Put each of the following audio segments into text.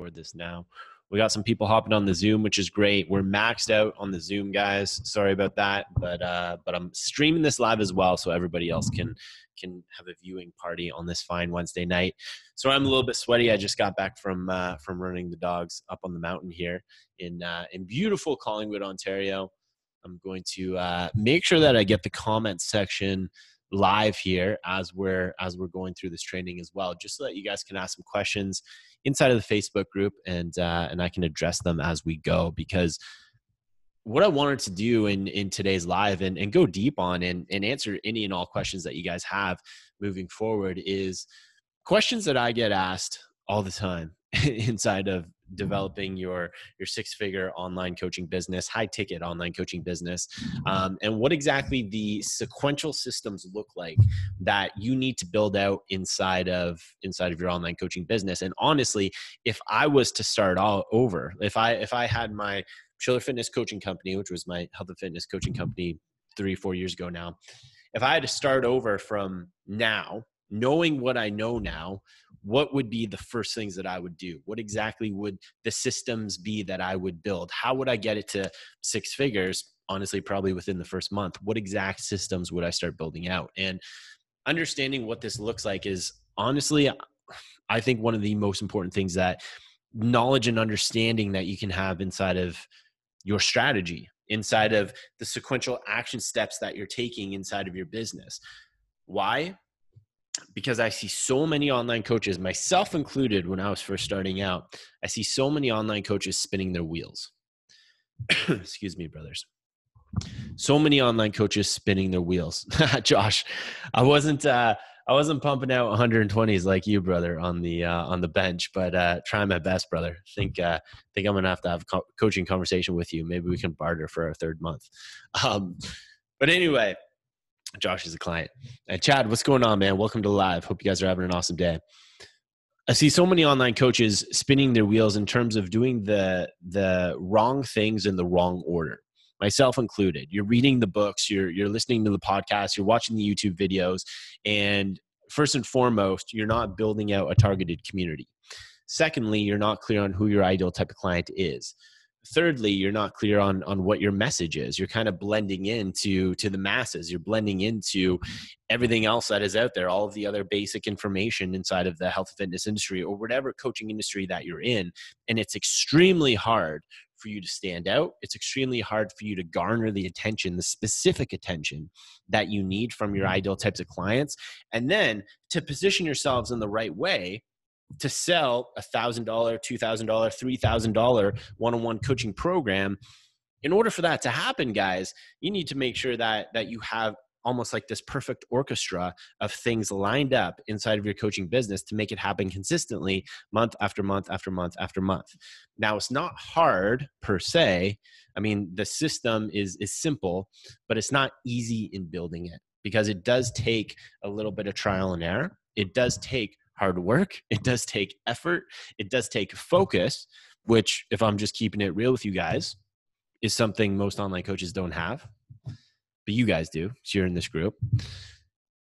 record this now. We got some people hopping on the Zoom, which is great. We're maxed out on the Zoom, guys. Sorry about that, but uh, but I'm streaming this live as well, so everybody else can can have a viewing party on this fine Wednesday night. So I'm a little bit sweaty. I just got back from uh, from running the dogs up on the mountain here in uh, in beautiful Collingwood, Ontario. I'm going to uh, make sure that I get the comment section live here as we're as we're going through this training as well, just so that you guys can ask some questions inside of the Facebook group and uh, and I can address them as we go because what I wanted to do in in today's live and, and go deep on and, and answer any and all questions that you guys have moving forward is questions that I get asked all the time inside of developing your your six figure online coaching business high ticket online coaching business. Um, and what exactly the sequential systems look like that you need to build out inside of inside of your online coaching business. And honestly if i was to start all over if i if i had my Schiller Fitness Coaching Company, which was my health and fitness coaching company three, four years ago now. If I had to start over from now, knowing what I know now, what would be the first things that I would do? What exactly would the systems be that I would build? How would I get it to six figures? Honestly, probably within the first month. What exact systems would I start building out? And understanding what this looks like is honestly, I think one of the most important things that knowledge and understanding that you can have inside of your strategy, inside of the sequential action steps that you're taking inside of your business. Why? Because I see so many online coaches, myself included, when I was first starting out, I see so many online coaches spinning their wheels. Excuse me, brothers. So many online coaches spinning their wheels. Josh, I wasn't uh, I wasn't pumping out 120s like you, brother, on the uh, on the bench, but uh, trying my best, brother. Think uh, think I'm gonna have to have a co- coaching conversation with you. Maybe we can barter for our third month. Um, but anyway, Josh is a client. And Chad, what's going on, man? Welcome to live. Hope you guys are having an awesome day. I see so many online coaches spinning their wheels in terms of doing the the wrong things in the wrong order. Myself included. You're reading the books, you're you're listening to the podcast, you're watching the YouTube videos, and first and foremost, you're not building out a targeted community. Secondly, you're not clear on who your ideal type of client is thirdly you're not clear on on what your message is. You're kind of blending into to the masses. You're blending into everything else that is out there all of the other basic information inside of the health and fitness industry or whatever coaching industry that you're in and it's extremely hard for you to stand out. It's extremely hard for you to garner the attention the specific attention that you need from your mm-hmm. ideal types of clients. And then to position yourselves in the right way to sell a thousand dollar, two thousand dollar, three thousand dollar one-on-one coaching program. In order for that to happen, guys, you need to make sure that that you have almost like this perfect orchestra of things lined up inside of your coaching business to make it happen consistently month after month after month after month now it's not hard per se i mean the system is is simple but it's not easy in building it because it does take a little bit of trial and error it does take hard work. It does take effort. It does take focus, which, if I'm just keeping it real with you guys, is something most online coaches don't have. But you guys do. So you're in this group.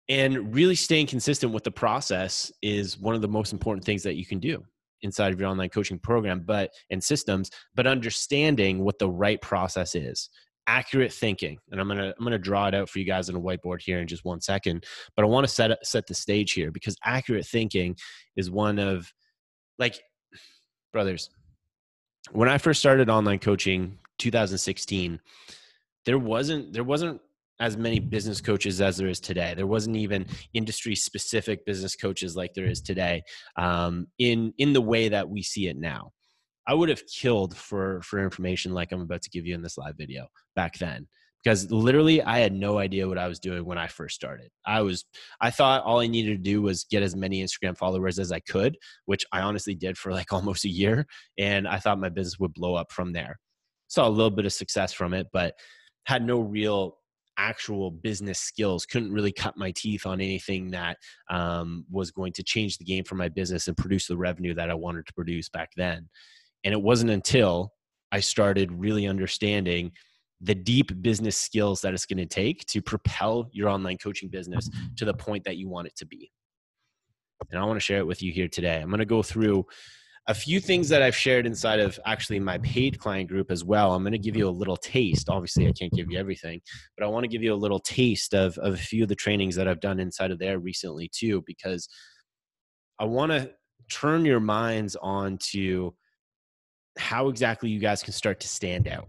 And really staying consistent with the process is one of the most important things that you can do inside of your online coaching program but and systems but understanding what the right process is accurate thinking and i'm gonna i'm gonna draw it out for you guys on a whiteboard here in just one second but i want to set set the stage here because accurate thinking is one of like brothers when i first started online coaching 2016 there wasn't there wasn't as many business coaches as there is today. There wasn't even industry specific business coaches like there is today um, in in the way that we see it now. I would have killed for for information like I'm about to give you in this live video back then because literally I had no idea what I was doing when I first started. I was I thought all I needed to do was get as many Instagram followers as I could, which I honestly did for like almost a year and I thought my business would blow up from there. Saw a little bit of success from it, but had no real actual business skills couldn't really cut my teeth on anything that um, was going to change the game for my business and produce the revenue that i wanted to produce back then and it wasn't until I started really understanding the deep business skills that it's going to take to propel your online coaching business mm-hmm. to the point that you want it to be. And I want to share it with you here today. I'm going to go through a few things that I've shared inside of actually my paid client group as well. I'm going to give you a little taste. Obviously, I can't give you everything, but I want to give you a little taste of, of a few of the trainings that I've done inside of there recently, too, because I want to turn your minds on to how exactly you guys can start to stand out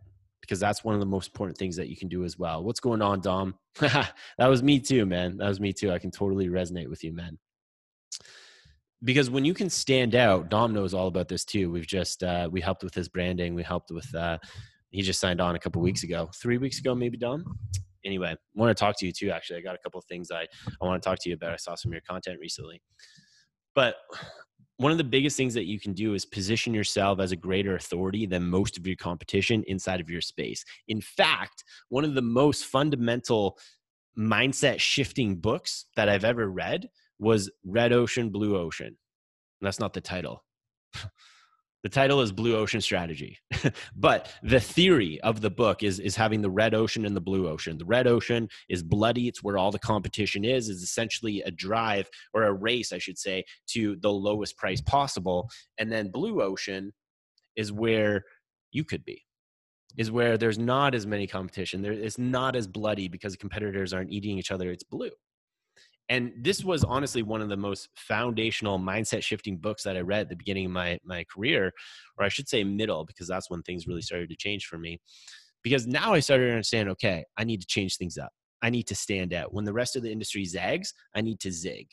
because that's one of the most important things that you can do as well. What's going on, Dom? that was me too, man. That was me too. I can totally resonate with you, man. Because when you can stand out, Dom knows all about this too. We've just uh, we helped with his branding. We helped with uh, he just signed on a couple weeks ago, three weeks ago, maybe Dom. Anyway, I want to talk to you too. Actually, I got a couple of things I I want to talk to you about. I saw some of your content recently, but one of the biggest things that you can do is position yourself as a greater authority than most of your competition inside of your space. In fact, one of the most fundamental mindset shifting books that I've ever read was Red Ocean, Blue Ocean. That's not the title. The title is Blue Ocean Strategy. but the theory of the book is, is having the red ocean and the blue ocean. The red ocean is bloody, it's where all the competition is, is essentially a drive or a race, I should say, to the lowest price possible. And then blue ocean is where you could be. Is where there's not as many competition. There, it's not as bloody because competitors aren't eating each other. It's blue and this was honestly one of the most foundational mindset shifting books that I read at the beginning of my my career, or I should say middle, because that's when things really started to change for me. Because now I started to understand, okay, I need to change things up. I need to stand out. When the rest of the industry zags, I need to zig.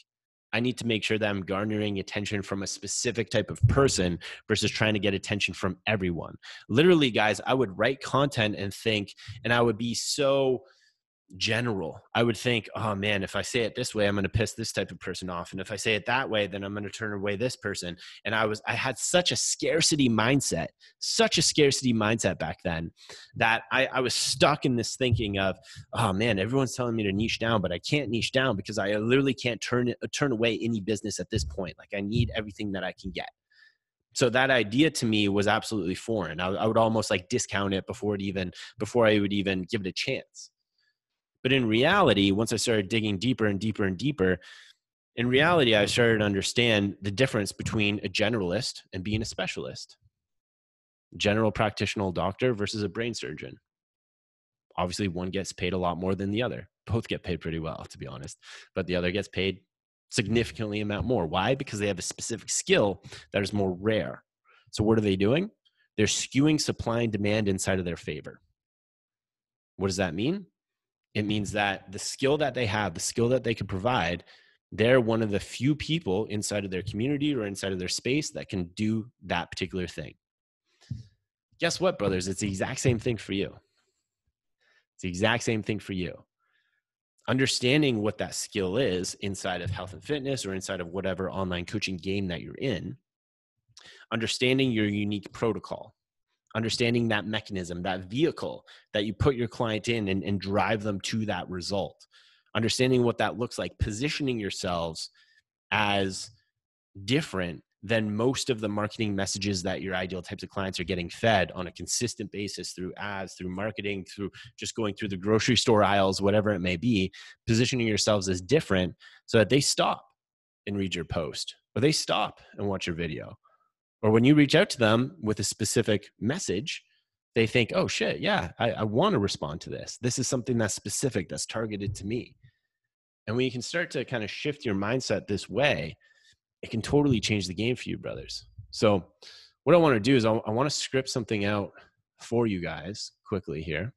I need to make sure that I'm garnering attention from a specific type of person versus trying to get attention from everyone. Literally, guys, I would write content and think, and I would be so general. I would think, oh man, if I say it this way, I'm going to piss this type of person off. And if I say it that way, then I'm going to turn away this person. And I was, I had such a scarcity mindset, such a scarcity mindset back then that I, I was stuck in this thinking of, oh man, everyone's telling me to niche down, but I can't niche down because I literally can't turn turn away any business at this point. Like I need everything that I can get so that idea to me was absolutely foreign I, I, would almost like discount it before it even before i would even give it a chance but in reality, once I started digging deeper and deeper and deeper, in reality, I started to understand the difference between a generalist and being a specialist. General practitioner doctor versus a brain surgeon. Obviously, one gets paid a lot more than the other. Both get paid pretty well, to be honest, but the other gets paid significantly amount more. Why? Because they have a specific skill that is more rare. So, what are they doing? They're skewing supply and demand inside of their favor. What does that mean? It means that the skill that they have, the skill that they can provide, they're one of the few people inside of their community or inside of their space that can do that particular thing. Guess what, brothers? It's the exact same thing for you. It's the exact same thing for you. Understanding what that skill is inside of health and fitness or inside of whatever online coaching game that you're in, understanding your unique protocol, understanding that mechanism, that vehicle that you put your client in and, and drive them to that result, understanding what that looks like, positioning yourselves as different than most of the marketing messages that your ideal types of clients are getting fed on a consistent basis through ads, through marketing, through just going through the grocery store aisles, whatever it may be, positioning yourselves as different so that they stop and read your post or they stop and watch your video or when you reach out to them with a specific message, they think, oh shit, yeah, I, I want to respond to this. This is something that's specific, that's targeted to me. And when you can start to kind of shift your mindset this way, it can totally change the game for you, brothers. So, what I want to do is I, I want to script something out for you guys quickly here.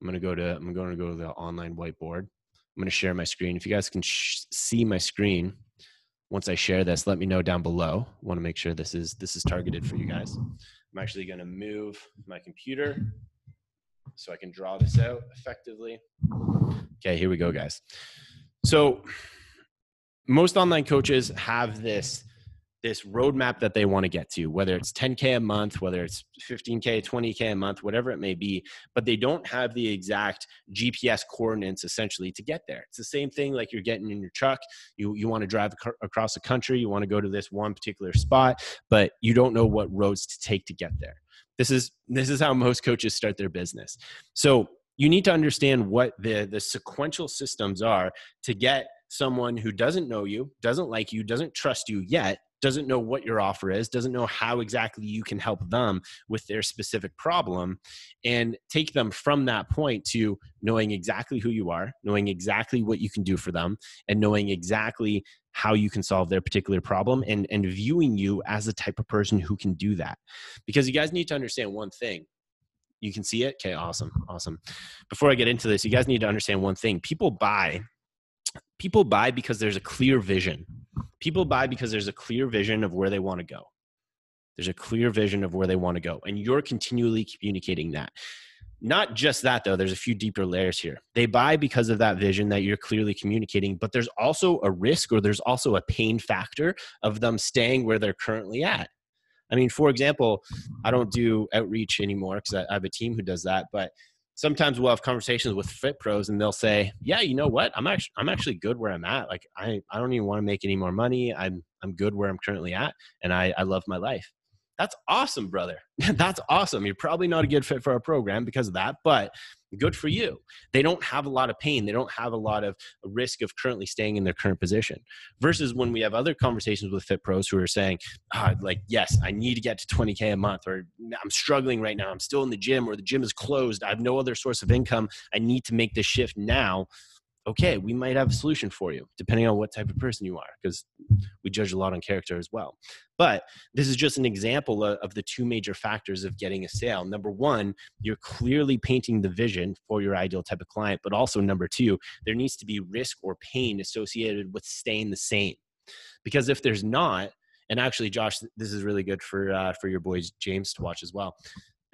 I'm gonna go to I'm going to go to the online whiteboard. I'm to share my screen. If you guys can sh- see my screen, once I share this, let me know down below. I want to make sure this is this is targeted for you guys. I'm actually going to move my computer so I can draw this out effectively. Okay, here we go, guys. So most online coaches have this this roadmap that they want to get to, whether it's 10K a month, whether it's 15K, 20K a month, whatever it may be, but they don't have the exact GPS coordinates essentially to get there. It's the same thing like you're getting in your truck. You, you want to drive across the country, you want to go to this one particular spot, but you don't know what roads to take to get there. This is this is how most coaches start their business. So you need to understand what the the sequential systems are to get someone who doesn't know you, doesn't like you, doesn't trust you yet doesn't know what your offer is, doesn't know how exactly you can help them with their specific problem, and take them from that point to knowing exactly who you are, knowing exactly what you can do for them, and knowing exactly how you can solve their particular problem and, and viewing you as the type of person who can do that. Because you guys need to understand one thing. You can see it? Okay, awesome. Awesome. Before I get into this, you guys need to understand one thing. People buy people buy because there's a clear vision. People buy because there's a clear vision of where they want to go. There's a clear vision of where they want to go. And you're continually communicating that. Not just that, though, there's a few deeper layers here. They buy because of that vision that you're clearly communicating, but there's also a risk or there's also a pain factor of them staying where they're currently at. I mean, for example, I don't do outreach anymore because I have a team who does that, but sometimes we'll have conversations with fit pros and they'll say yeah you know what? I'm actually i'm actually good where i'm at. Like i i don't even want to make any more money. I'm i'm good where i'm currently at and i i love my life. That's awesome brother. That's awesome. You're probably not a good fit for our program because of that but good for you. They don't have a lot of pain. They don't have a lot of risk of currently staying in their current position. Versus when we have other conversations with fit pros who are saying oh, like yes i need to get to 20k a month or i'm struggling right now. I'm still in the gym or the gym is closed. I have no other source of income. I need to make this shift now okay, we might have a solution for you, depending on what type of person you are, because we judge a lot on character as well. But this is just an example of, the two major factors of getting a sale. Number one, you're clearly painting the vision for your ideal type of client, but also number two, there needs to be risk or pain associated with staying the same. Because if there's not, and actually, Josh, this is really good for uh, for your boys James to watch as well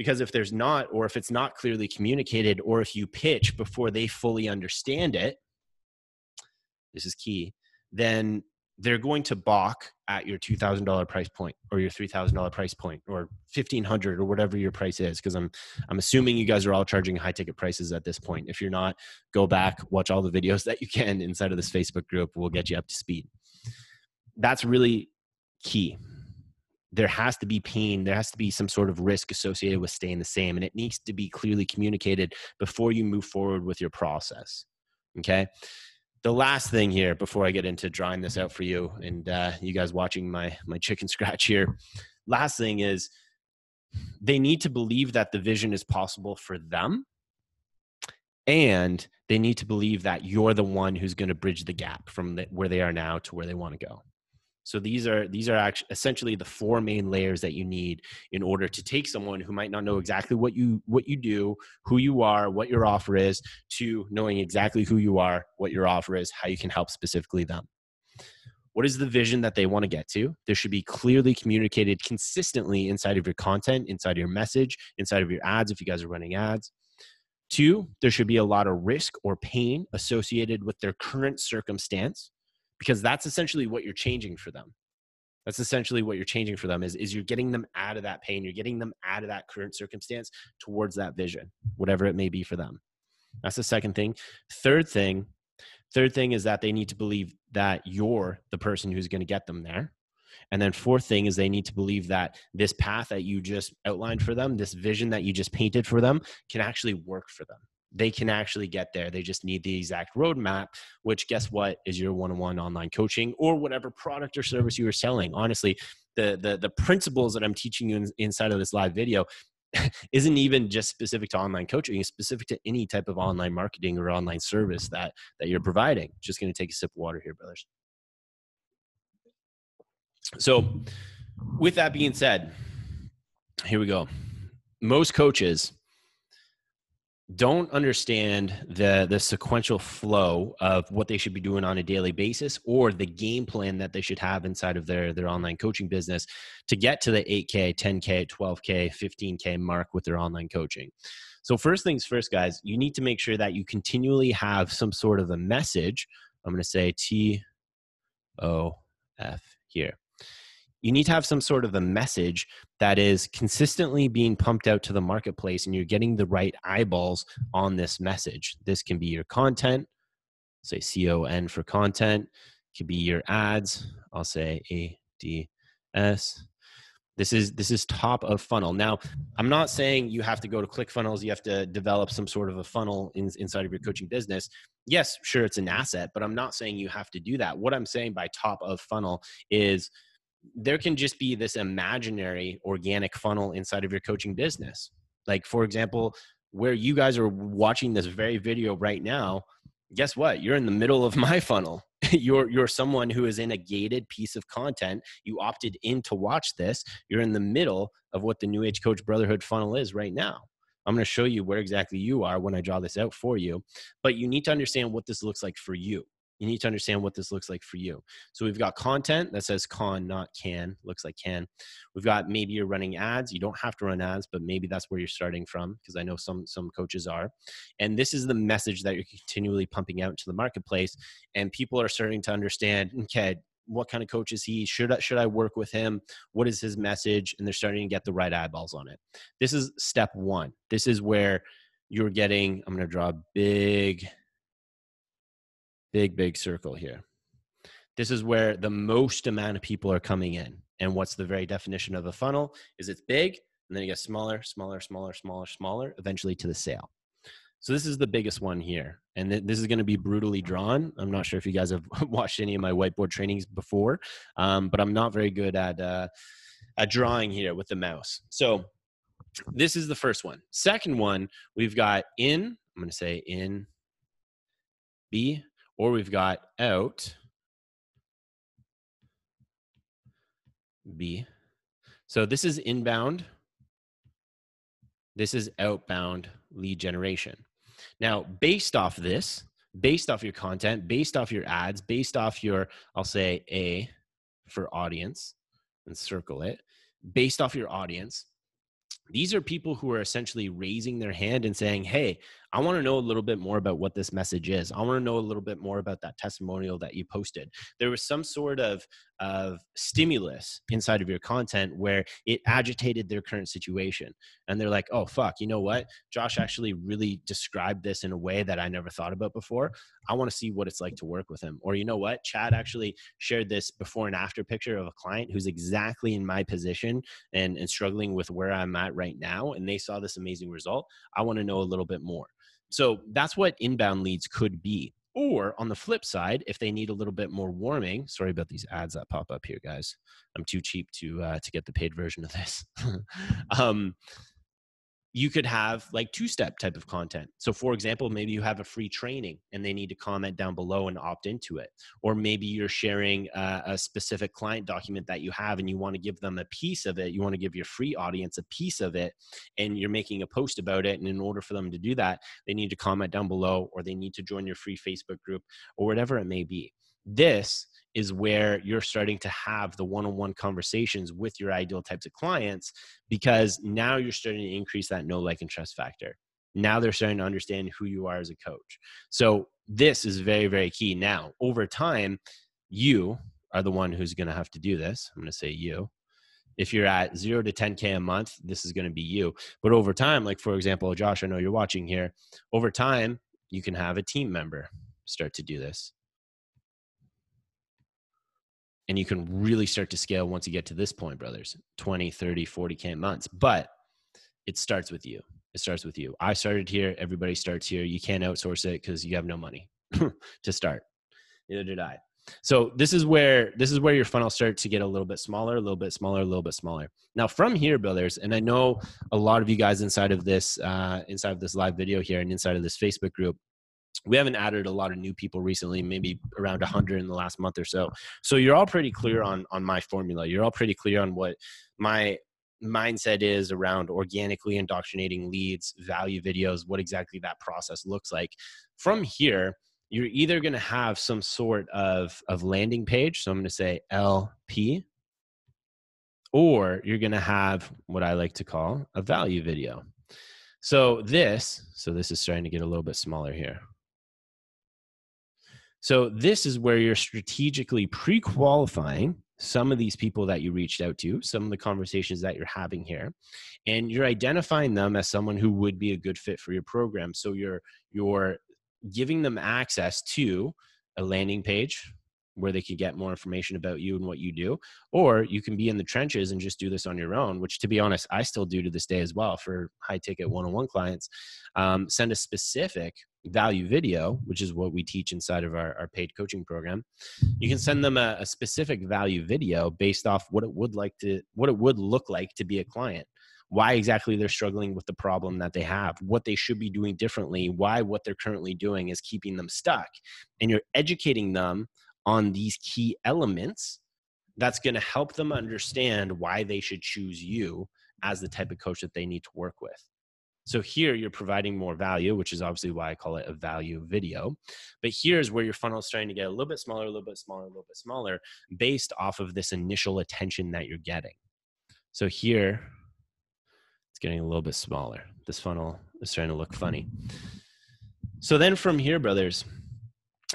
because if there's not or if it's not clearly communicated or if you pitch before they fully understand it this is key then they're going to balk at your $2000 price point or your $3000 price point or 1500 or whatever your price is because i'm i'm assuming you guys are all charging high ticket prices at this point. If you're not go back watch all the videos that you can inside of this facebook group. We'll get you up to speed. That's really key there has to be pain there has to be some sort of risk associated with staying the same and it needs to be clearly communicated before you move forward with your process okay? The last thing here before i get into drawing this out for you and uh, you guys watching my my chicken scratch here last thing is they need to believe that the vision is possible for them and they need to believe that you're the one who's going to bridge the gap from the, where they are now to where they want to go so these are these are actually essentially the four main layers that you need in order to take someone who might not know exactly what you what you do, who you are, what your offer is, to knowing exactly who you are, what your offer is, how you can help specifically them. What is the vision that they want to get to? There should be clearly communicated consistently inside of your content, inside of your message, inside of your ads if you guys are running ads. Two, there should be a lot of risk or pain associated with their current circumstance because that's essentially what you're changing for them. That's essentially what you're changing for them is, is you're getting them out of that pain you're getting them out of that current circumstance towards that vision whatever it may be for them. That's the second thing. Third thing third thing is that they need to believe that you're the person who's going to get them there. And then fourth thing is they need to believe that this path that you just outlined for them this vision that you just painted for them can actually work for them they can actually get there. They just need the exact roadmap, which guess what is your one-on-one online coaching or whatever product or service you are selling. Honestly, the the the principles that I'm teaching you in, inside of this live video isn't even just specific to online coaching. It's specific to any type of mm-hmm. online marketing or online service that that you're providing. Just going to take a sip of water here brothers. So with that being said here we go. Most coaches don't understand the the sequential flow of what they should be doing on a daily basis or the game plan that they should have inside of their their online coaching business to get to the 8k 10k 12k 15k mark with their online coaching. So first things first guys you need to make sure that you continually have some sort of a message. I'm going to say t o f here you need to have some sort of a message that is consistently being pumped out to the marketplace and you're getting the right eyeballs on this message. This can be your content, say CON for content, it could be your ads, I'll say ADS. This is this is top of funnel. Now, I'm not saying you have to go to ClickFunnels, you have to develop some sort of a funnel in, inside of your coaching business. Yes, sure it's an asset, but I'm not saying you have to do that. What I'm saying by top of funnel is there can just be this imaginary organic funnel inside of your coaching business. Like, for example, where you guys are watching this very video right now, guess what? You're in the middle of my funnel. you're you're someone who is in a gated piece of content. You opted in to watch this. You're in the middle of what the New Age Coach Brotherhood funnel is right now. I'm going to show you where exactly you are when I draw this out for you. But you need to understand what this looks like for you you need to understand what this looks like for you. So we've got content that says con, not can, looks like can. We've got maybe you're running ads. You don't have to run ads, but maybe that's where you're starting from because I know some some coaches are. And this is the message that you're continually pumping out into the marketplace, and people are starting to understand. Okay, what kind of coach is he? Should I, should I work with him? What is his message? And they're starting to get the right eyeballs on it. This is step one. This is where you're getting. I'm going to draw a big big, big circle here. This is where the most amount of people are coming in. And what's the very definition of a funnel is it's big and then it gets smaller, smaller, smaller, smaller, smaller, eventually to the sale. So this is the biggest one here. And th- this is going to be brutally drawn. I'm not sure if you guys have watched any of my whiteboard trainings before, um, but I'm not very good at, uh, at drawing here with the mouse. So this is the first one. Second one, we've got in, I'm going to say in B or we've got out B. So this is inbound. This is outbound lead generation. Now, based off this, based off your content, based off your ads, based off your, I'll say A for audience and circle it, based off your audience, these are people who are essentially raising their hand and saying, Hey, I want to know a little bit more about what this message is. I want to know a little bit more about that testimonial that you posted. There was some sort of, of stimulus inside of your content where it agitated their current situation. And they're like, oh, fuck, you know what? Josh actually really described this in a way that I never thought about before. I want to see what it's like to work with him. Or, you know what? Chad actually shared this before and after picture of a client who's exactly in my position and, and struggling with where I'm at right now. And they saw this amazing result. I want to know a little bit more. So that's what inbound leads could be. Or on the flip side, if they need a little bit more warming, sorry about these ads that pop up here, guys. I'm too cheap to uh, to get the paid version of this. um, you could have like two step type of content. So, for example, maybe you have a free training and they need to comment down below and opt into it. Or maybe you're sharing a, a, specific client document that you have and you want to give them a piece of it. You want to give your free audience a piece of it and you're making a post about it. And in order for them to do that, they need to comment down below or they need to join your free Facebook group or whatever it may be. This is where you're starting to have the one-on-one conversations with your ideal types of clients because now you're starting to increase that know like and trust factor. Now they're starting to understand who you are as a coach. So this is very very key. Now over time you are the one who's going to have to do this. I'm going to say you. If you're at 0 to 10k a month this is going to be you. But over time like for example josh i know you're watching here. Over time you can have a team member start to do this and you can really start to scale once you get to this point brothers. 20 30 40k months. But it starts with you. It starts with you. I started here. Everybody starts here. You can't outsource it because you have no money to start. Neither did i. So this is where this is where your funnel starts to get a little bit smaller a little bit smaller a little bit smaller. Now from here builders, and i know a lot of you guys inside of this uh, inside of this live video here and inside of this facebook group we haven't added a lot of new people recently maybe around 100 in the last month or so. So you're all pretty clear on on my formula. You're all pretty clear on what my mindset is around organically indoctrinating leads value videos what exactly that process looks like. From here you're either going to have some sort of of landing page so i'm going to say lp or you're going to have what i like to call a value video. So this so this is starting to get a little bit smaller here so this is where you're strategically pre-qualifying some of these people that you reached out to, some of the conversations that you're having here, and you're identifying them as someone who would be a good fit for your program. So you're you're giving them access to a landing page, where they can get more information about you and what you do or you can be in the trenches and just do this on your own which to be honest i still do to this day as well for high ticket one-on-one clients um, send a specific value video which is what we teach inside of our, our paid coaching program you can send them a, a specific value video based off what it would like to what it would look like to be a client why exactly they're struggling with the problem that they have, what they should be doing differently, why what they're currently doing is keeping them stuck. And you're educating them on these key elements that's going to help them understand why they should choose you as the type of coach that they need to work with. So here you're providing more value, which is obviously why I call it a value video. But here's where your funnel is starting to get a little bit smaller, a little bit smaller, a little bit smaller based off of this initial attention that you're getting. So here it's getting a little bit smaller. This funnel is starting to look funny. So then from here, brothers,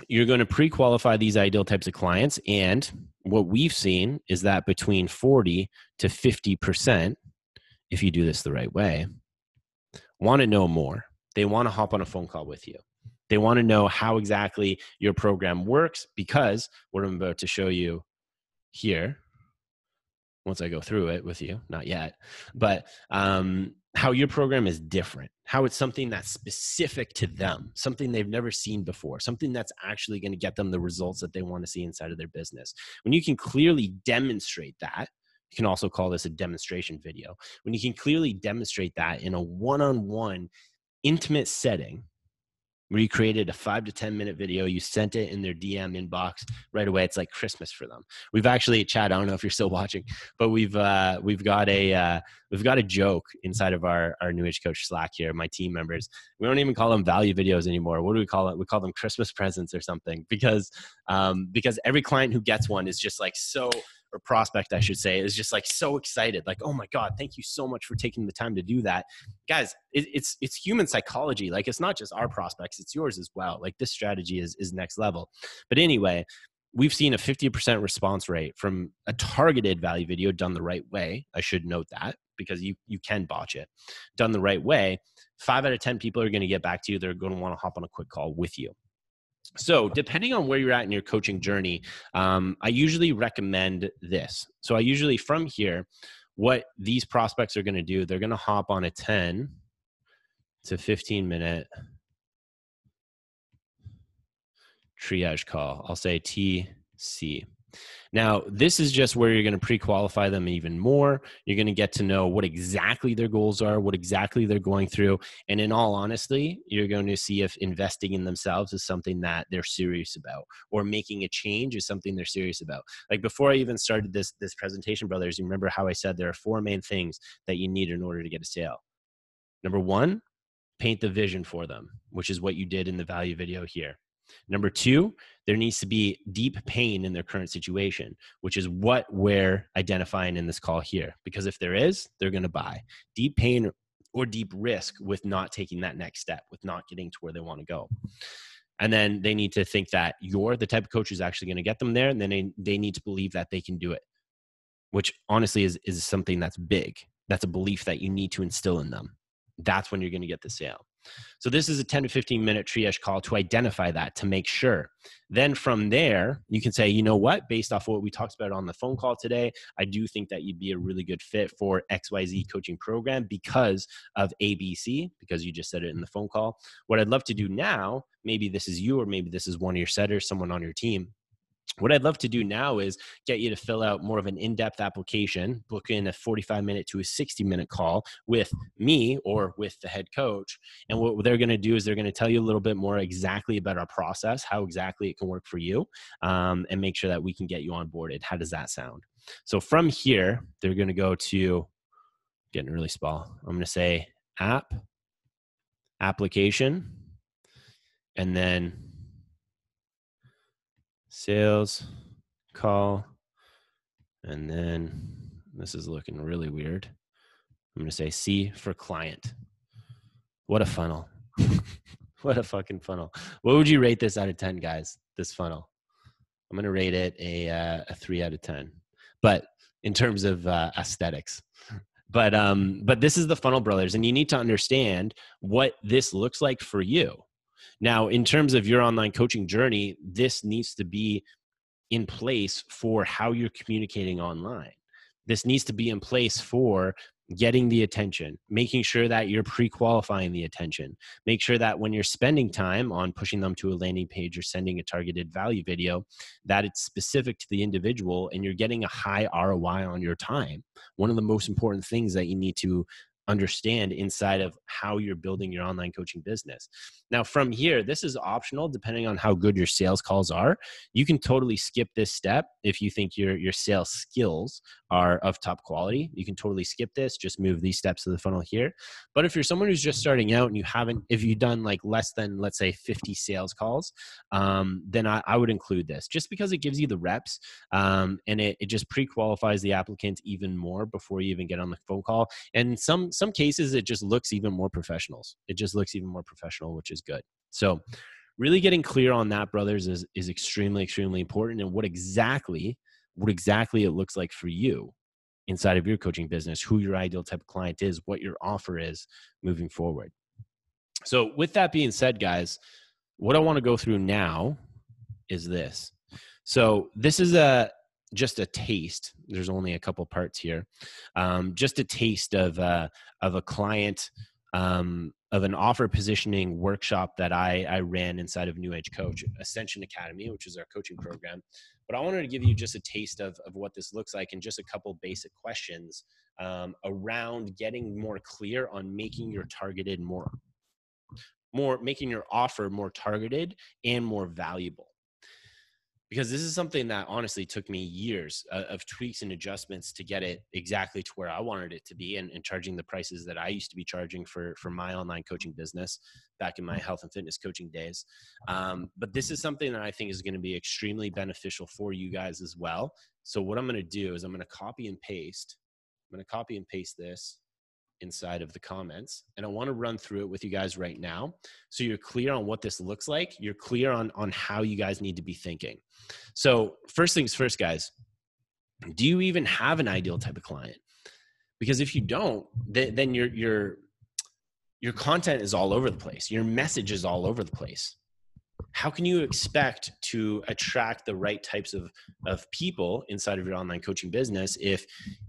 you're going to pre-qualify these ideal types of clients and what we've seen is that between 40 to 50% if you do this the right way want to know more. They want to hop on a phone call with you. They want to know how exactly your program works because what i'm about to show you here once I go through it with you, not yet, but um, how your program is different, how it's something that's specific to them, something they've never seen before, something that's actually going to get them the results that they want to see inside of their business. When you can clearly demonstrate that, you can also call this a demonstration video. When you can clearly demonstrate that in a one on one intimate setting, where you created a five to 10 minute video, you sent it in their DM inbox right away. It's like Christmas for them. We've actually, Chad, I don't know if you're still watching, but we've, uh, we've got a, uh, we've got a joke inside of our, our new age coach Slack here, my team members. We don't even call them value videos anymore. What do we call it? We call them Christmas presents or something because, um, because every client who gets one is just like so or prospect, I mm. should say, is just like so excited, like, oh my God, thank you so much for taking the time to do that. Guys, it, it's it's human psychology. Like it's not just our prospects, it's yours as well. Like this strategy is is next level. But anyway, we've seen a 50% response rate from a targeted value video done the right way. I should note that because you you can botch it. Done the right way, five out of 10 people are going to get back to you. They're going to want to hop on a quick call with you. So, depending on where you're at in your coaching journey, um, I usually recommend this. So, I usually from here, what these prospects are going to do, they're going to hop on a 10 to 15 minute triage call. I'll say TC. Now, this is just where you're going to pre qualify them even more. You're going to get to know what exactly their goals are, what exactly they're going through. And in all honesty, you're going to see if investing in themselves is something that they're serious about or making a change is something they're serious about. Like before I even started this, this presentation, brothers, you remember how I said there are four main things that you need in order to get a sale. Number one, paint the vision for them, which is what you did in the value video here. Number two, there needs to be deep pain in their current situation, which is what we're identifying in this call here. Because if there is, they're going to buy. Deep pain or deep risk with not taking that next step, with not getting to where they want to go. And then they need to think that you're the type of coach who's actually going to get them there. And then they, they need to believe that they can do it, which honestly is, is something that's big. That's a belief that you need to instill in them. That's when you're going to get the sale. So this is a 10 to 15 minute triage call to identify that to make sure. Then from there, you can say, you know what, based off of what we talked about on the phone call today, I do think that you'd be a really good fit for XYZ coaching program because of ABC, because you just said it in the phone call. What I'd love to do now, maybe this is you or maybe this is one of your setters, someone on your team what I'd love to do now is get you to fill out more of an in depth application, book in a 45 minute to a 60 minute call with me or with the head coach. And what they're going to do is they're going to tell you a little bit more exactly about our process, how exactly it can work for you, um, and make sure that we can get you onboarded. How does that sound? So from here, they're going to go to getting really small. I'm going to say app, application, and then sales call and then this is looking really weird. I'm going to say c for client. What a funnel. What a fucking funnel. What would you rate this out of 10 guys this funnel? I'm going to rate it a, uh, a 3 out of 10 but in terms of uh, aesthetics. But um but this is the funnel brothers and you need to understand what this looks like for you now, in terms of your online coaching journey, this needs to be in place for how you're communicating online. This needs to be in place for getting the attention, making sure that you're pre qualifying the attention. Make sure that when you're spending time on pushing them to a landing page or sending a targeted value video, that it's specific to the individual and you're getting a high ROI on your time. One of the most important things that you need to understand inside of how you're building your online coaching business. Now, from here, this is optional depending on how good your sales calls are. You can totally skip this step if you think your, your sales skills are of top quality. You can totally skip this, just move these steps of the funnel here. But if you're someone who's just starting out and you haven't, if you've done like less than, let's say, 50 sales calls, um, then I, I, would include this just because it gives you the reps um, and it, it just pre qualifies the applicant even more before you even get on the phone call. And some, some cases, it just looks even more professionals. It just looks even more professional, which is good. So, really getting clear on that, brothers, is, is extremely, extremely important. And what exactly what exactly it looks like for you inside of your coaching business, who your ideal type of client is, what your offer is moving forward. So, with that being said, guys, what I want to go through now is this. So, this is a just a taste. There's only a couple parts here. Um, just a taste of uh, of a client um, of an offer positioning workshop that I, I ran inside of New Age Coach Ascension Academy, which is our coaching program. But I wanted to give you just a taste of, of what this looks like and just a couple basic questions um, around getting more clear on making your targeted more more making your offer more targeted and more valuable because this is something that honestly took me years uh, of tweaks and adjustments to get it exactly to where I wanted it to be and, and, charging the prices that I used to be charging for for my online coaching business back in my health and fitness coaching days. Um, but this is something that I think is going to be extremely beneficial for you guys as well. So what I'm going to do is I'm going to copy and paste. I'm going to copy and paste this inside of the comments and i want to run through it with you guys right now so you're clear on what this looks like you're clear on on how you guys need to be thinking. So first things first guys do you even have an ideal type of client? Because if you don't then, then your your your content is all over the place your message is all over the place. How can you expect to attract the right types of of people inside of your online coaching business if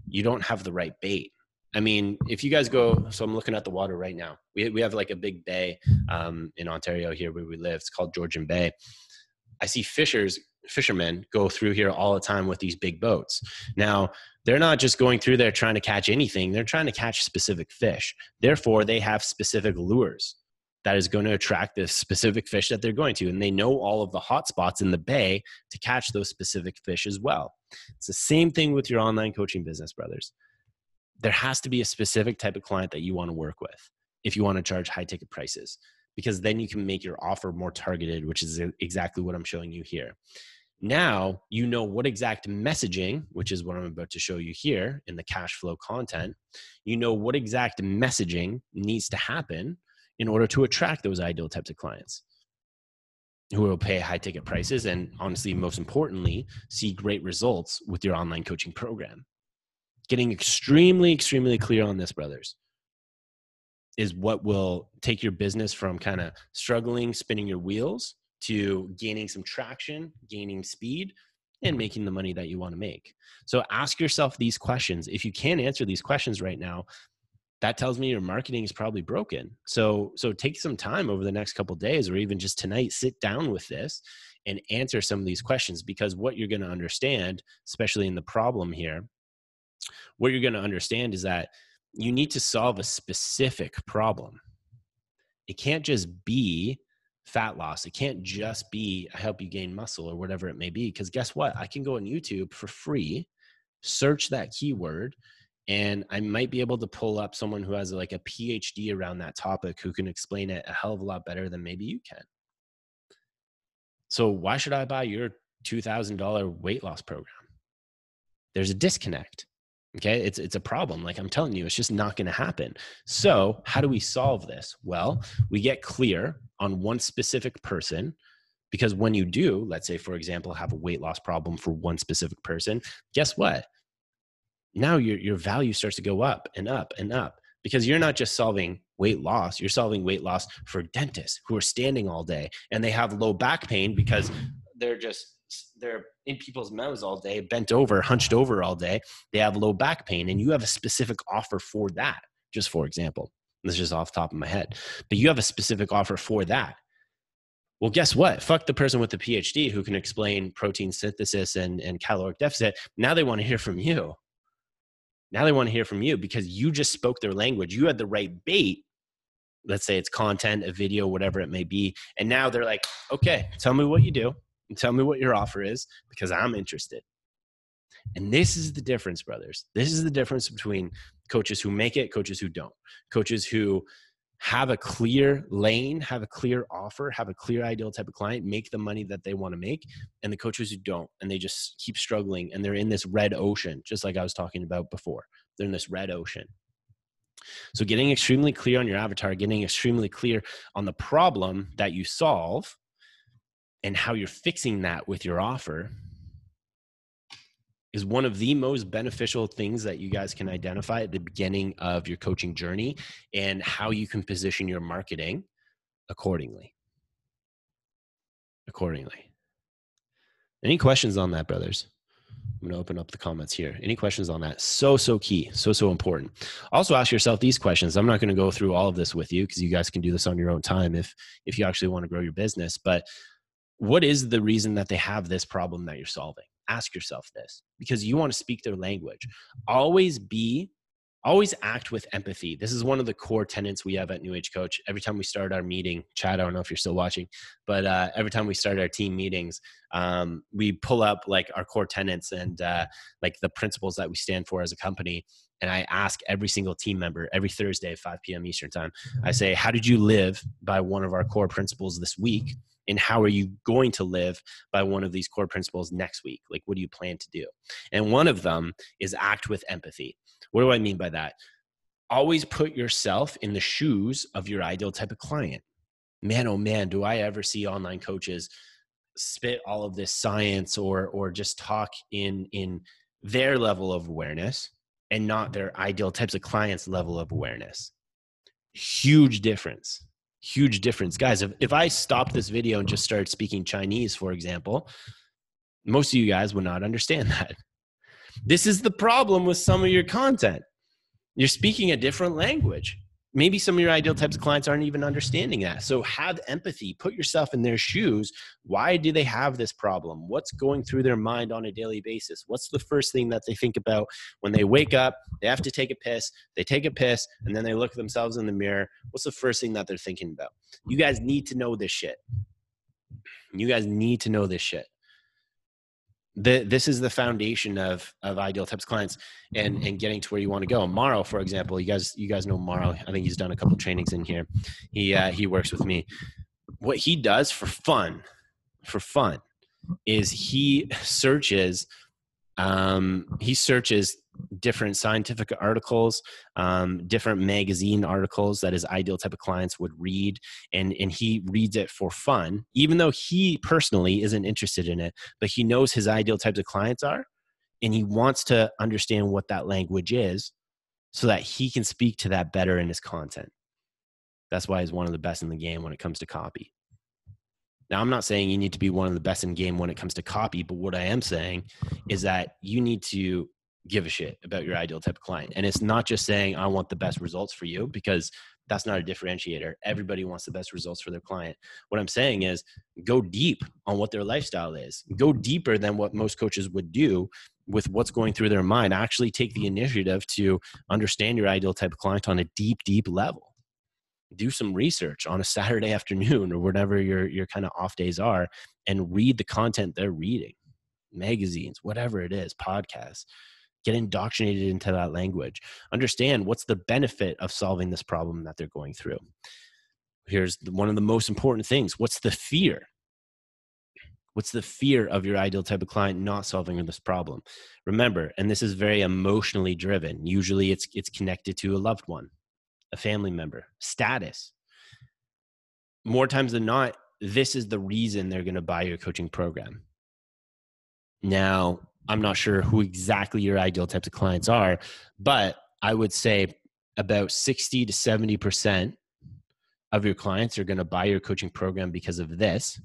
you don't have the right bait I mean, if you guys go, so I'm looking at the water right now. We we have like a big bay um, in Ontario here where we live. It's called Georgian Bay. I see fishers, fishermen go through here all the time with these big boats. Now, they're not just going through there trying to catch anything. They're trying to catch specific fish. Therefore, they have specific lures that is going to attract the specific fish that they're going to. And they know all of the hot spots in the bay to catch those specific fish as well. It's the same thing with your online coaching business, brothers there has to be a specific type of client that you want to work with if you want to charge high ticket prices because then you can make your offer more targeted which is exactly what i'm showing you here. Now you know what exact messaging which is what i'm about to show you here in the cash flow content you know what exact messaging needs to happen in order to attract those ideal types of clients who will pay high ticket prices and honestly most importantly see great results with your online coaching program getting extremely, extremely clear on this, brothers, is what will take your business from kind of struggling, spinning your wheels to gaining some traction, gaining speed, and making the money that you want to make. So ask yourself these questions. If you can't answer these questions right now, that tells me your marketing is probably broken. So so take some time over the next couple days or even just tonight sit down with this and answer some of these questions because what you're going to understand, especially in the problem here, what you're going to understand is that you need to solve a specific problem. It can't just be fat loss. It can't just be I help you gain muscle or whatever it may be. Because guess what? I can go on YouTube for free, search that keyword, and I might be able to pull up someone who has like a PhD around that topic who can explain it a hell of a lot better than maybe you can. So why should I buy your $2,000 weight loss program? There's a disconnect. Okay, it's it's a problem. Like I'm telling you, it's just not going to happen. So, how do we solve this? Well, we get clear on one specific person because when you do, let's say for example, have a weight loss problem for one specific person, guess what? Now your your value starts to go up and up and up because you're not just solving weight loss, you're solving weight loss for dentists who are standing all day and they have low back pain because they're just they're in people's mouths all day, bent over, hunched over all day. They have low back pain, and you have a specific offer for that. Just for example, this is just off top of my head, but you have a specific offer for that. Well, guess what? Fuck the person with the PhD who can explain protein synthesis and, and caloric deficit. Now they want to hear from you. Now they want to hear from you because you just spoke their language. You had the right bait. Let's say it's content, a video, whatever it may be. And now they're like, okay, tell me what you do and tell me what your offer is because I'm interested. And this is the difference, brothers. This is the difference between coaches who make it, coaches who don't, coaches who have a clear lane, have a clear offer, have a clear ideal type of client, make the money that they want to make, and the coaches who don't, and they just keep struggling and they're in this red ocean, just like I was talking about before. They're in this red ocean. So, getting extremely clear on your avatar, getting extremely clear on the problem that you solve and how you're fixing that with your offer is one of the most beneficial things that you guys can identify at the beginning of your coaching journey and how you can position your marketing accordingly. Accordingly. Any questions on that, brothers? I'm going to open up the comments here. Any questions on that? So, so key. So, so important. Also ask yourself these questions. I'm not going to go through all of this with you because you guys can do this on your own time if, if you actually want to grow your business. But what is the reason that they have this problem that you're solving? ask yourself this because you want to speak their language. Always be, always act with empathy. This is one of the core tenets we have at New Age Coach. Every time we start our meeting, Chad, I don't know if you're still watching, but uh, every time we start our team meetings, um, we pull up like our core tenets and uh, like the principles that we stand for as a company. And I ask every single team member every Thursday, 5 p.m. Eastern time, I say, How did you live by one of our core principles this week? And how are you going to live by one of these core principles next week? Like what do you plan to do? And one of them is act with empathy. What do i mean by that? Always put yourself in the shoes of your ideal type of client. Man oh man do i ever see online coaches spit all of this science or or just talk in in their level of awareness and not their ideal types of clients level of awareness? Huge difference huge difference. Guys if, if i stopped this video and just started speaking chinese for example most of you guys would not understand that. This is the problem with some of your content. You're speaking a different language maybe some of your ideal types of clients aren't even understanding that. So have empathy, put yourself in their shoes. Why do they have this problem? What's going through their mind on a daily basis? What's the first thing that they think about when they wake up? They have to take a piss, they take a piss, and then they look themselves in the mirror. What's the first thing that they're thinking about? You guys need to know this shit. You guys need to know this shit the, this is the foundation of of ideal types clients and and getting to where you want to go. Mauro, for example, you guys you guys know Mauro. I think he's done a couple trainings in here. He uh, he works with me. What he does for fun, for fun, is he searches um, he searches different scientific articles, um, different magazine articles that his ideal type of clients would read, and and he reads it for fun, even though he personally isn't interested in it, but he knows his ideal types of clients are, and he wants to understand what that language is, so that he can speak to that better in his content. That's why he's one of the best in the game when it comes to copy. Now, I'm not saying you need to be one of the best in game when it comes to copy, but what I am saying is that you need to give a shit about your ideal type of client. And it's not just saying, I want the best results for you, because that's not a differentiator. Everybody wants the best results for their client. What I'm saying is go deep on what their lifestyle is, go deeper than what most coaches would do with what's going through their mind. Actually, take the initiative to understand your ideal type of client on a deep, deep level do some research on a Saturday afternoon or whatever your your kind of off days are and read the content they're reading magazines whatever it is podcasts get indoctrinated into that language. Understand what's the benefit of solving this problem that they're going through. Here's one of the most important things. What's the fear? What's the fear of your ideal type of client not solving this problem? Remember and this is very emotionally driven. Usually it's it's connected to a loved one a family member, status. More times than not, this is the reason they're going to buy your coaching program. Now, I'm not sure who exactly your ideal types of clients are, but I would say about 60 to 70% of your clients are going to buy your coaching program because of this.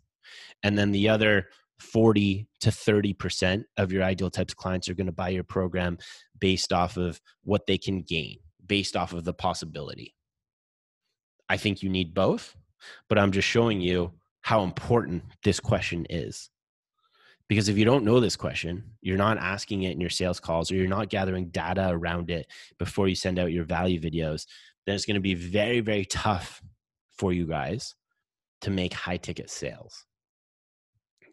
And then the other 40 to 30% of your ideal types of clients are going to buy your program based off of what they can gain, based off of the possibility. I think you need both, but I'm just showing you how important this question is. Because if you don't know this question, you're not asking it in your sales calls or you're not gathering data around it before you send out your value videos, then it's going to be very, very tough for you guys to make high ticket sales.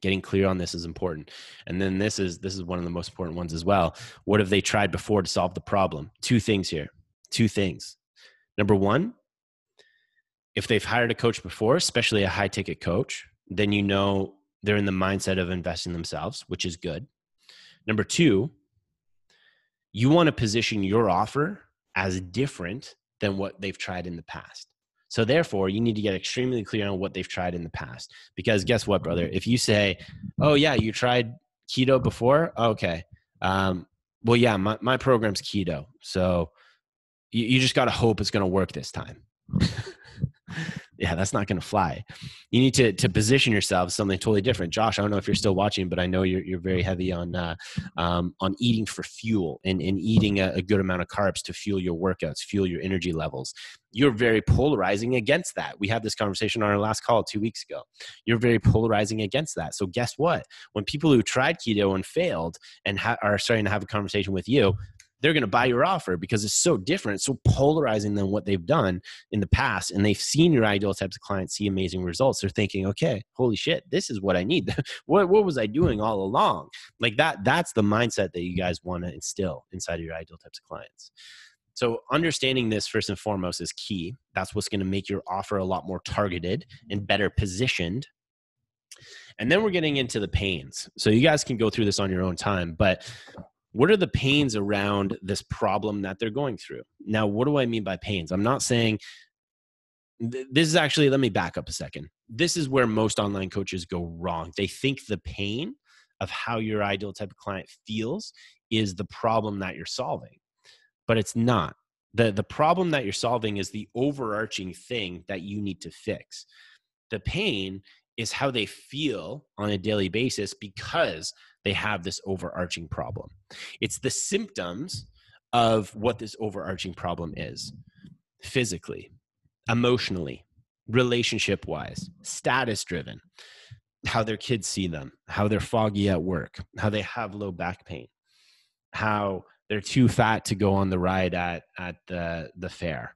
Getting clear on this is important. And then this is this is one of the most important ones as well. What have they tried before to solve the problem? Two things here. Two things. Number one if they've hired a coach before especially a high ticket coach then you know they're in the mindset of investing themselves which is good number two you want to position your offer as different than what they've tried in the past so therefore, you need to get extremely clear on what they've tried in the past. Because guess what, brother? If you say, "Oh yeah, you tried keto before," okay. Um, well, yeah, my my program's keto, so you, you just got to hope it's going to work this time. yeah, that's not going to fly. You need to to position yourself something totally different. Josh, I don't know if you're still watching, but I know you're you're very heavy on uh, um, on eating for fuel and and eating a, a good amount of carbs to fuel your workouts, fuel your energy levels. You're very polarizing against that. We had this conversation on our last call two weeks ago. You're very polarizing against that. So guess what? When people who tried keto and failed and ha- are starting to have a conversation with you, they're going to buy your offer because it's so different, so polarizing than what they've done in the past. And they've seen your ideal types of clients see amazing results. They're thinking, okay, holy shit, this is what I need. what, what was I doing all along? Like that, that's the mindset that you guys want to instill inside of your ideal types of clients. So, understanding this first and foremost is key. That's what's going to make your offer a lot more targeted and better positioned. And then we're getting into the pains. So, you guys can go through this on your own time, but what are the pains around this problem that they're going through? Now what do i mean by pains? I'm not saying this is actually let me back up a second. This is where most online coaches go wrong. They think the pain of how your ideal type of client feels is the problem that you're solving but it's not. The the problem that you're solving is the overarching thing that you need to fix. The pain is how they feel on a daily basis because they have this overarching problem. It's the symptoms of what this overarching problem is physically, emotionally, relationship wise, status driven, how their kids see them, how they're foggy at work, how they have low back pain, how they're too fat to go on the ride at, at the, the fair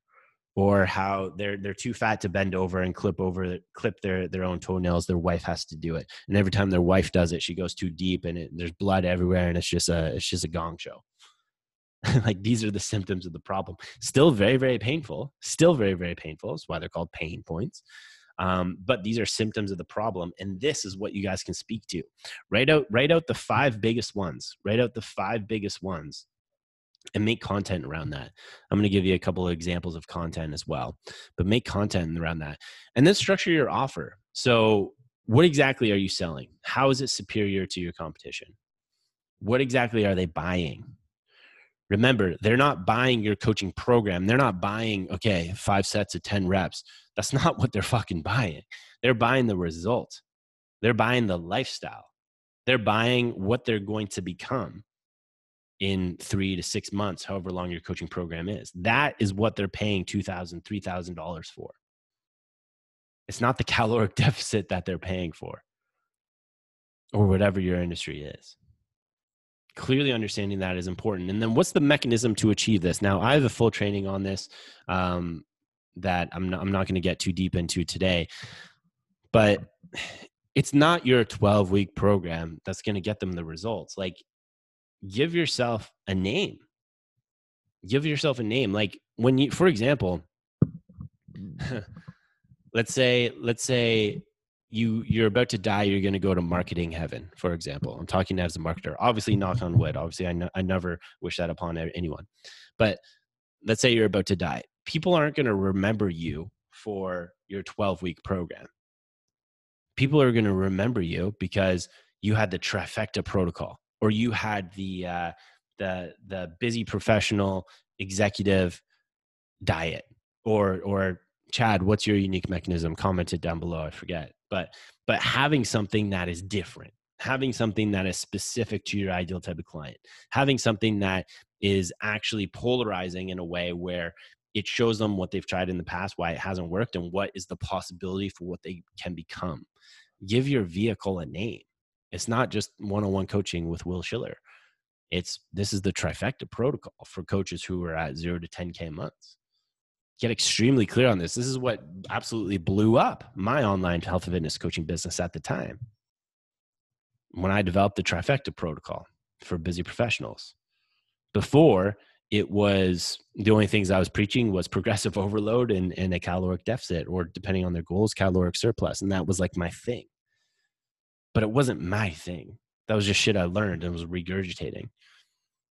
or how they're they're too fat to bend over and clip over clip their their own toenails their wife has to do it. And every time their wife does it she goes too deep and it, there's blood everywhere and it's just a it's just a gong show. Like these are the symptoms of the problem. Still very very painful. Still very very painful. That's why they're called pain points. Um, but these are symptoms of the problem. And this is what you guys can speak to. Write out write out the five biggest ones. Write out the five biggest ones and make content around that. I'm going to give you a couple of examples of content as well, but make content around that. And then structure your offer. So, what exactly are you selling? How is it superior to your competition? What exactly are they buying? Remember, they're not buying your coaching program. They're not buying, okay, five sets of 10 reps. That's not what they're fucking buying. They're buying the result, they're buying the lifestyle, they're buying what they're going to become in three to six months, however long your coaching program is. That is what they're paying $2,000, $3,000 for. It's not the caloric deficit that they're paying for or whatever your industry is. Clearly understanding that is important. And then what's the mechanism to achieve this? Now, I have a full training on this um, that I'm not, I'm not going to get too deep into today, but it's not your 12 week program that's going to get them the results. Like give yourself a name. Give yourself a name. Like when you, for example, let's say, let's say you you're about to die you're going to go to marketing heaven for example i'm talking as a marketer obviously knock on wood obviously I, I never wish that upon anyone but let's say you're about to die people aren't going to remember you for your 12 week program people are going to remember you because you had the trifecta protocol or you had the uh, the the busy professional executive diet or or chad what's your unique mechanism commented down below i forget but but having something that is different having something that is specific to your ideal type of client, having something that is actually polarizing in a way where it shows them what they've tried in the past, why it hasn't worked, and what is the possibility for what they can become. Give your vehicle a name. It's not just one on one coaching with Will Schiller. It's this is the trifecta protocol for coaches who are at zero to 10K months. Get extremely clear on this. This is what absolutely blew up my online health and fitness coaching business at the time when I developed the trifecta protocol for busy professionals. Before, it was the only things I was preaching was progressive overload and, and a caloric deficit, or depending on their goals, caloric surplus. And that was like my thing. But it wasn't my thing. That was just shit I learned and was regurgitating.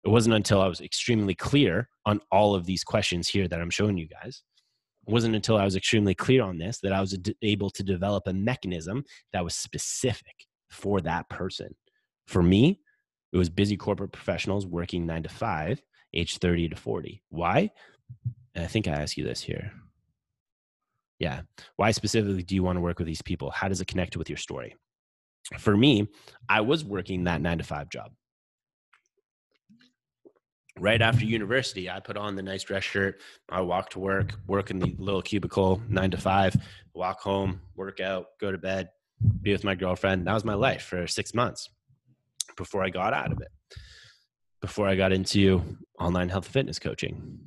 It wasn't until I was extremely clear on all of these questions here that I'm showing you guys. It wasn't until I was extremely clear on this that I was able to develop a mechanism that was specific for that person. For me, it was busy corporate professionals working nine to five, age 30 to 40. Why? And I think I asked you this here. Yeah. Why specifically do you want to work with these people? How does it connect with your story? For me, I was working that nine to five job. Right after university, I put on the nice dress shirt. I walk to work, work in the little cubicle, nine to five, walk home, work out, go to bed, be with my girlfriend. That was my life for six months before I got out of it, before I got into online health and fitness coaching.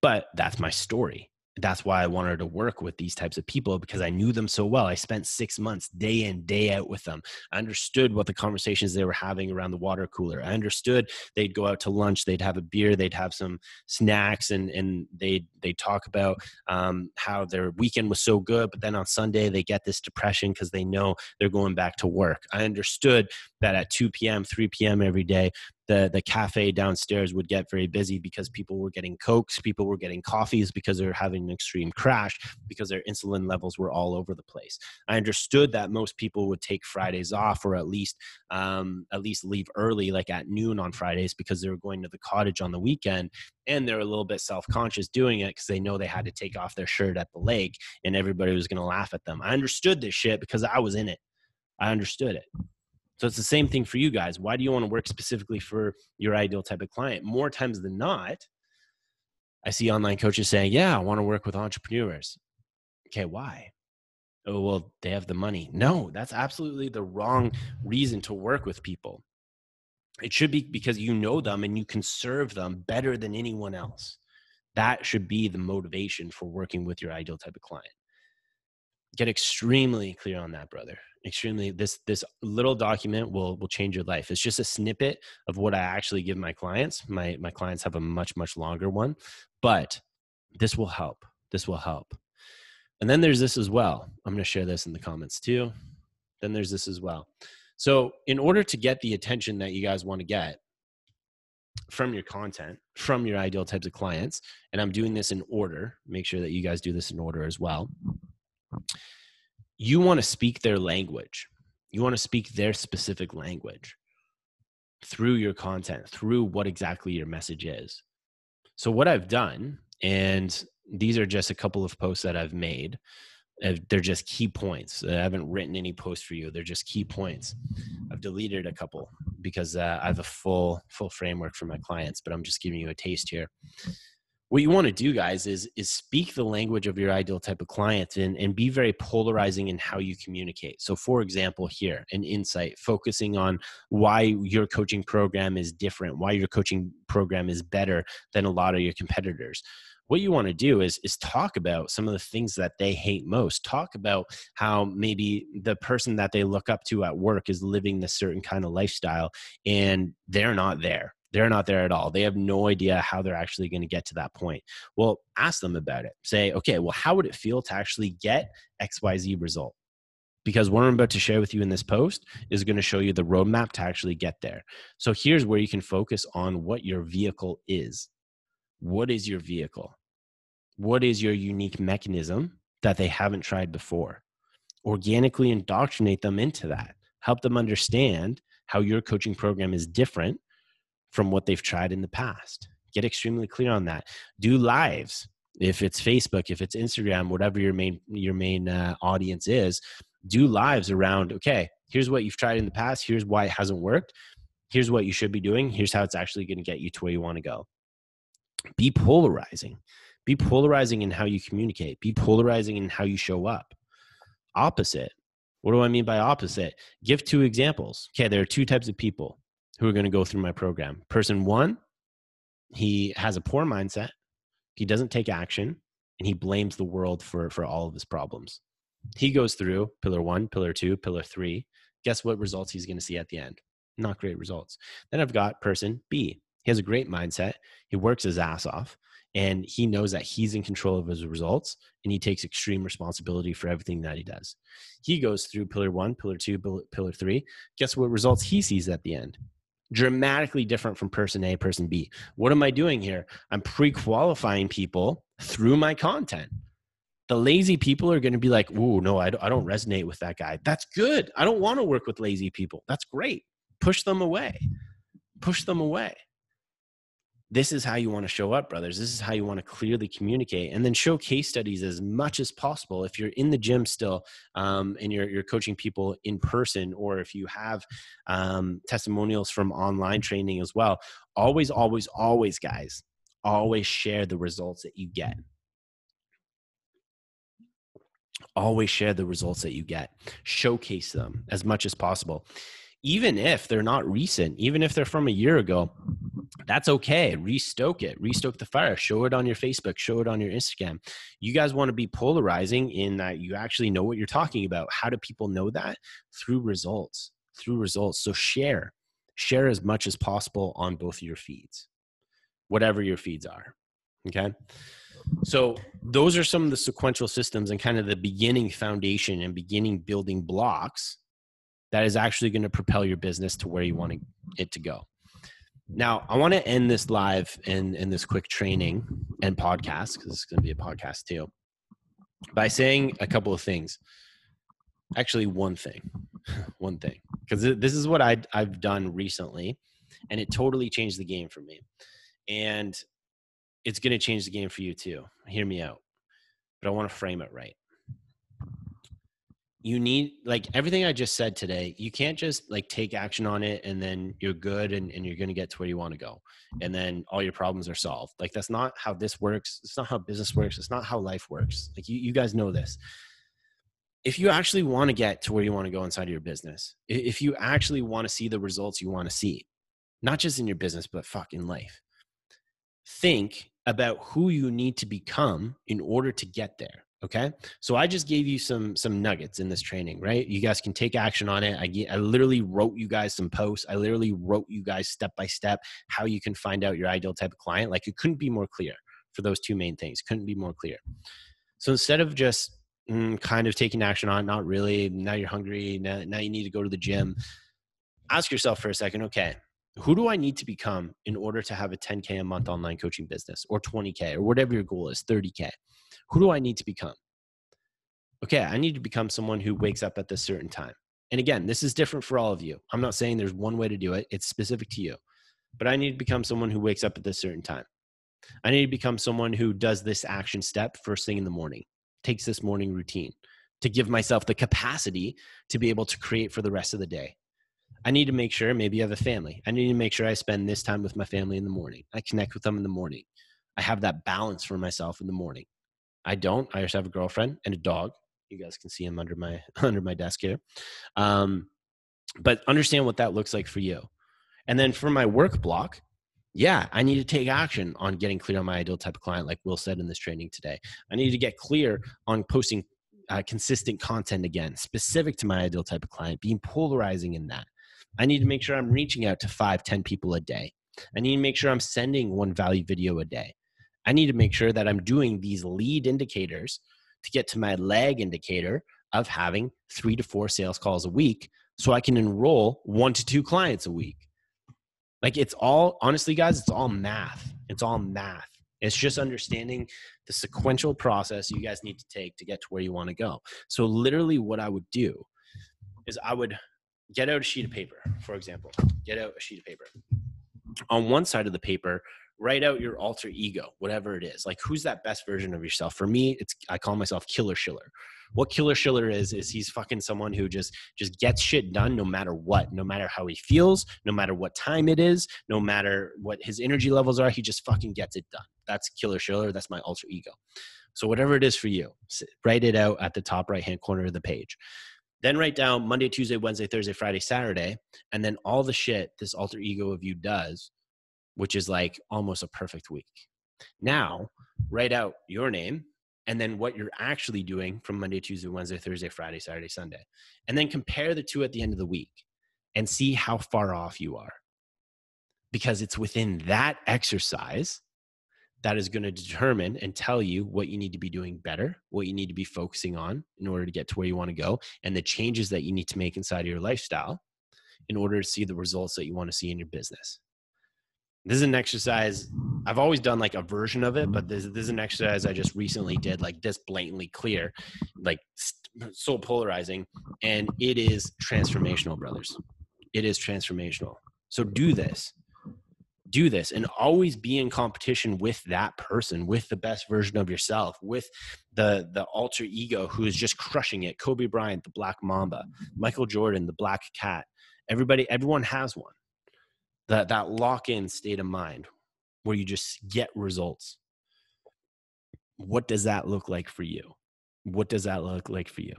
But that's my story that's why I wanted to work with these types of people because I knew them so well. I spent six months day in, day out with them. I understood what the conversations they were having around the water cooler. I understood they'd go out to lunch, they'd have a beer, they'd have some snacks, and and they'd they talk about um, how their weekend was so good, but then on Sunday they get this depression because they know they're going back to work. I understood that at 2 p.m., 3 p.m. every day, the the cafe downstairs would get very busy because people were getting cokes people were getting coffees because they were having an extreme crash because their insulin levels were all over the place. I understood that most people would take fridays off or at least um, at least leave early like at noon on fridays because they were going to the cottage on the weekend and they're a little bit self-conscious doing it because they know they had to take off their shirt at the lake and everybody was going to laugh at them. I understood this shit because i was in it. I understood it so it's the same thing for you guys. Why do you want to work specifically for your ideal type of client? More times than not, I see online coaches saying, Yeah, I want to work with entrepreneurs. Okay, why? Oh, well, they have the money. No, that's absolutely the wrong reason to work with people. It should be because you know them and you can serve them better than anyone else. That should be the motivation for working with your ideal type of client. Get extremely clear on that, brother extremely this this little document will will change your life. It's just a snippet of what i actually give my clients. My my clients have a much much longer one but this will help. This will help. And then there's this as well. I'm going to share this in the comments too. Then there's this as well. So in order to get the attention that you guys want to get from your content from your ideal types of clients and i'm doing this in order make sure that you guys do this in order as well you want to speak their language. You want to speak their specific language through your content, through what exactly your message is. So, what I've done, and these are just a couple of posts that I've made, they're just key points. I haven't written any posts for you. They're just key points. I've deleted a couple because uh, I have a full full framework for my clients, but I'm just giving you a taste here what you want to do guys is is speak the language of your ideal type of client and, and be very polarizing in how you communicate. So for example here an insight focusing on why your coaching program is different why your coaching program is better than a lot of your competitors. What you want to do is is talk about some of the things that they hate most. Talk about how maybe the person that they look up to at work is living this certain kind of lifestyle and they're not there they're not there at all. They have no idea how they're actually going to get to that point. Well, ask them about it. Say, okay, well, how would it feel to actually get XYZ result? Because what I'm about to share with you in this post is going to show you the roadmap to actually get there. So here's where you can focus on what your vehicle is. What is your vehicle? What is your unique mechanism that they haven't tried before? Organically indoctrinate them into that. Help them understand how your coaching program is different from what they've tried in the past. Get extremely clear on that. Do lives if it's Facebook, if it's Instagram, whatever your main your main uh, audience is. do lives around, okay, here's what you've tried in the past, here's why it hasn't worked, here's what you should be doing, here's how it's actually going to get you to where you want to go. Be polarizing. Be polarizing in how you communicate, be polarizing in how you show up. Opposite. What do I mean by opposite? Give two examples. Okay, there are two types of people who are going to go through my program. Person one, he has a poor mindset, he doesn't take action, and he blames the world for, for all of his problems. He goes through pillar one, pillar two, pillar three. Guess what results he's going to see at the end? Not great results. Then I've got person B. He has a great mindset. He works his ass off and he knows that he's in control of his results and he takes extreme responsibility for everything that he does. He goes through pillar one, pillar two, pillar three. Guess what results he sees at the end? Dramatically different from person A, person B. What am I doing here? I'm pre qualifying people through my content the lazy people are going to be like, "Ooh, no, I don't resonate with that guy." That's good. I don't want to work with lazy people. That's great. Push them away. Push them away. This is how you want to show up, brothers. This is how you want to clearly communicate, and then show case studies as much as possible. If you're in the gym still, um, and you're you're coaching people in person, or if you have um, testimonials from online training as well, always, always, always, guys, always share the results that you get always share the results that you get showcase them as much as possible even if they're not recent even if they're from a year ago that's okay. Restoke it. Restoke the fire. Show it on your facebook. Show it on your instagram. You guys want to be polarizing in that you actually know what you're talking about. How do people know that? Through results. Through results. So share. Share as much as possible on both your feeds. Whatever your feeds are. Okay? So those are some of the sequential systems and kind of the beginning foundation and beginning building blocks that is actually going to propel your business to where you want it to go. Now, I want to end this live and in this quick training and podcast because it's going to be a podcast too by saying a couple of things. Actually, one thing, one thing, because this is what I I've done recently, and it totally changed the game for me. And it's going to change the game for you too. Hear me out. But I want to frame it right. You need like everything I just said today, you can't just like take action on it and then you're good and, and you're gonna get to where you want to go. And then all your problems are solved. Like that's not how this works. It's not how business works. It's not how life works. Like you, you guys know this. If you actually want to get to where you want to go inside of your business, if you actually want to see the results you want to see, not just in your business, but fuck in life, think about who you need to become in order to get there okay? So i just gave you some some nuggets in this training right? You guys can take action on it. I, I literally wrote you guys some posts. I literally wrote you guys step by step how you can find out your ideal type of client. Like it couldn't be more clear for those two main things. Couldn't be more clear. So instead of just mm, kind of taking action on not really. Now you're hungry. Now, now you need to go to the gym. Ask yourself for a second okay who do I need to become in order to have a 10K a month online coaching business or 20K or whatever your goal is, 30K? Who do I need to become? Okay, I need to become someone who wakes up at this certain time. And again, this is different for all of you. I'm not saying there's one way to do it, it's specific to you. But I need to become someone who wakes up at this certain time. I need to become someone who does this action step first thing in the morning, takes this morning routine to give myself the capacity to be able to create for the rest of the day. I need to make sure maybe you have a family. I need to make sure I spend this time with my family in the morning. I connect with them in the morning. I have that balance for myself in the morning. I don't. I just have a girlfriend and a dog. You guys can see him under my under my desk here. Um, but understand what that looks like for you. And then for my work block, yeah, I need to take action on getting clear on my ideal type of client, like Will said in this training today. I need to get clear on posting uh, consistent content again, specific to my ideal type of client, being polarizing in that. I need to make sure I'm reaching out to five, ten people a day. I need to make sure I'm sending one value video a day. I need to make sure that I'm doing these lead indicators to get to my lag indicator of having three to four sales calls a week so I can enroll one to two clients a week. Like it's all, honestly, guys, it's all math. It's all math. It's just understanding the sequential process you guys need to take to get to where you want to go. So, literally, what I would do is I would get out a sheet of paper, for example. Get out a sheet of paper. On one side of the paper, write out your alter ego, whatever it is. Like who's that best version of yourself? For me, it's I call myself Killer Schiller. What Killer Schiller is is he's fucking someone who just just gets shit done no matter what, no matter how he feels, no matter what time it is, no matter what his energy levels are, he just fucking gets it done. That's Killer Schiller. That's my alter ego. So whatever it is for you, write it out at the top right hand corner of the page. Then write down Monday, Tuesday, Wednesday, Thursday, Friday, Saturday, and then all the shit this alter ego of you does which is like almost a perfect week. Now, write out your name and then what you're actually doing from Monday, Tuesday, Wednesday, Thursday, Friday, Saturday, Sunday. And then compare the two at the end of the week and see how far off you are. Because it's within that exercise that is going to determine and tell you what you need to be doing better, what you need to be focusing on in order to get to where you want to go, and the changes that you need to make inside of your lifestyle in order to see the results that you want to see in your business this is an exercise I've always done like a version of it, but this, this is an exercise I just recently did, like this blatantly clear, like so polarizing, and it is transformational, brothers. It is transformational. So do this, do this, and always be in competition with that person, with the best version of yourself, with the the alter ego who is just crushing it. Kobe Bryant, the Black Mamba, Michael Jordan, the Black Cat. Everybody, everyone has one that that lock-in state of mind where you just get results. What does that look like for you? What does that look like for you?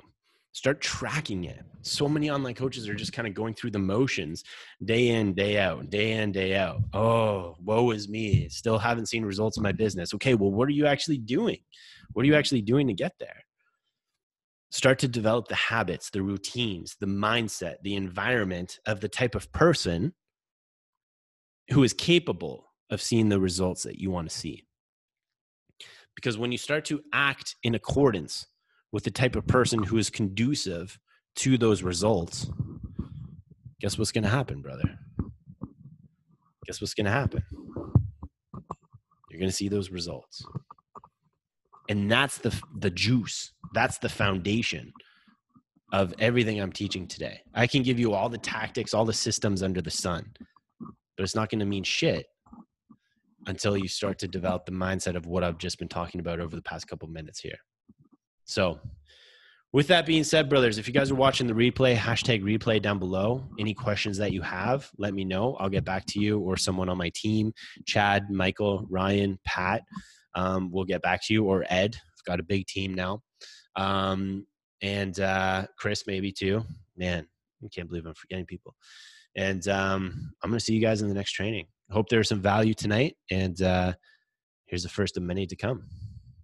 Start tracking it. So many online coaches are just kind of going through the motions day in day out day in day out. Oh woe is me. Still haven't seen results in my business. Okay well what are you actually doing? What are you actually doing to get there? Start to develop the habits the routines the mindset the environment of the type of person who is capable of seeing the results that you want to see. Because when you start to act in accordance with the type of person who is conducive to those results, guess what's going to happen, brother? Guess what's going to happen? You're going to see those results. And that's the the juice. That's the foundation of everything I'm teaching today. I can give you all the tactics, all the systems under the sun but it's not going to mean shit until you start to develop the mindset of what I've just been talking about over the past couple minutes here. So, with that being said, brothers, if you guys are watching the replay, hashtag replay down below. Any questions that you have, let me know. I'll get back to you or someone on my team Chad, Michael, Ryan, Pat. Um, we'll get back to you or Ed. I've got a big team now. Um, and uh, Chris, maybe too. Man, I can't believe I'm forgetting people. And um, I'm going to see you guys in the next training. Hope there's some value tonight. And uh, here's the first of many to come.